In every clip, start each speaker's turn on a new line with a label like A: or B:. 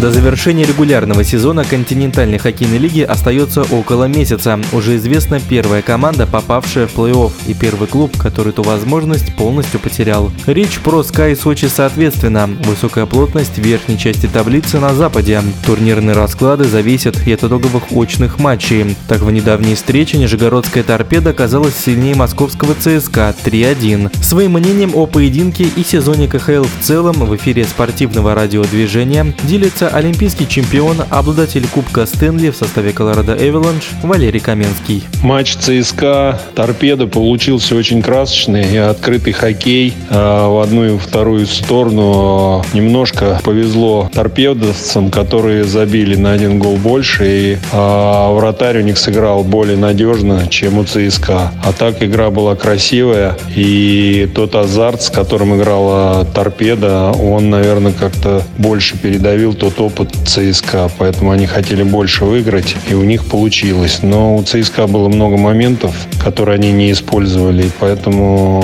A: До завершения регулярного сезона континентальной хоккейной лиги остается около месяца. Уже известна первая команда, попавшая в плей-офф, и первый клуб, который эту возможность полностью потерял. Речь про Sky Сочи соответственно. Высокая плотность верхней части таблицы на западе. Турнирные расклады зависят и от итоговых очных матчей. Так в недавней встрече Нижегородская торпеда оказалась сильнее московского ЦСКА 3-1. Своим мнением о поединке и сезоне КХЛ в целом в эфире спортивного радиодвижения делится олимпийский чемпион, обладатель Кубка Стэнли в составе Колорадо Эвеланш Валерий Каменский.
B: Матч ЦСКА «Торпедо» получился очень красочный и открытый хоккей а, в одну и вторую сторону. Немножко повезло торпедовцам, которые забили на один гол больше, и а, вратарь у них сыграл более надежно, чем у ЦСКА. А так игра была красивая, и тот азарт, с которым играла торпеда, он, наверное, как-то больше передавил тот опыт ЦСКА, поэтому они хотели больше выиграть, и у них получилось. Но у ЦСКА было много моментов, которые они не использовали, и поэтому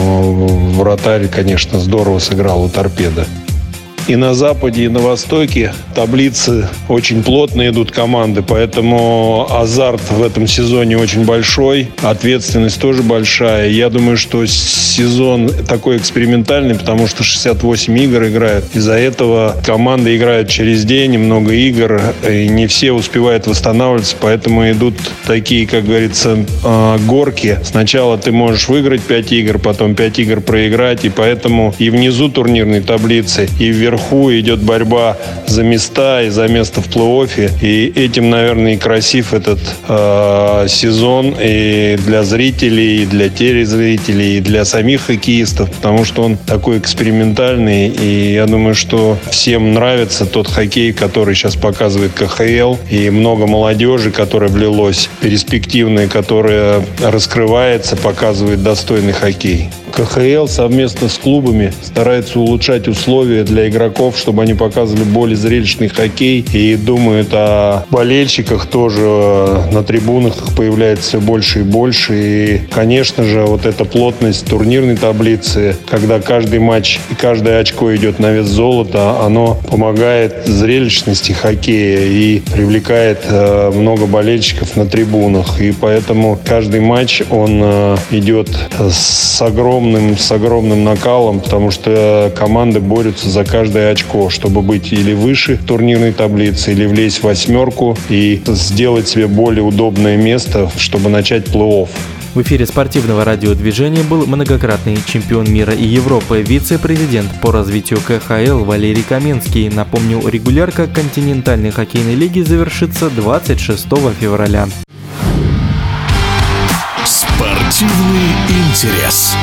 B: вратарь, конечно, здорово сыграл у торпеда. И на западе, и на востоке таблицы очень плотно идут команды, поэтому азарт в этом сезоне очень большой, ответственность тоже большая. Я думаю, что сезон такой экспериментальный, потому что 68 игр играют. Из-за этого команды играют через день, много игр, и не все успевают восстанавливаться, поэтому идут такие, как говорится, а, горки. Сначала ты можешь выиграть 5 игр, потом 5 игр проиграть, и поэтому и внизу турнирной таблицы, и вверху наверху идет борьба за места и за место в плей-оффе. И этим, наверное, и красив этот э, сезон и для зрителей, и для телезрителей, и для самих хоккеистов, потому что он такой экспериментальный. И я думаю, что всем нравится тот хоккей, который сейчас показывает КХЛ. И много молодежи, которая влилось, перспективной, которая раскрывается, показывает достойный хоккей. КХЛ совместно с клубами старается улучшать условия для игроков, чтобы они показывали более зрелищный хоккей и думают о болельщиках тоже на трибунах появляется все больше и больше. И, конечно же, вот эта плотность турнирной таблицы, когда каждый матч и каждое очко идет на вес золота, оно помогает зрелищности хоккея и привлекает э, много болельщиков на трибунах. И поэтому каждый матч, он э, идет с огромным огромным, с огромным накалом, потому что команды борются за каждое очко, чтобы быть или выше турнирной таблицы, или влезть в восьмерку и сделать себе более удобное место, чтобы начать плей-офф.
A: В эфире спортивного радиодвижения был многократный чемпион мира и Европы, вице-президент по развитию КХЛ Валерий Каменский. Напомню, регулярка континентальной хоккейной лиги завершится 26 февраля.
C: Спортивный интерес.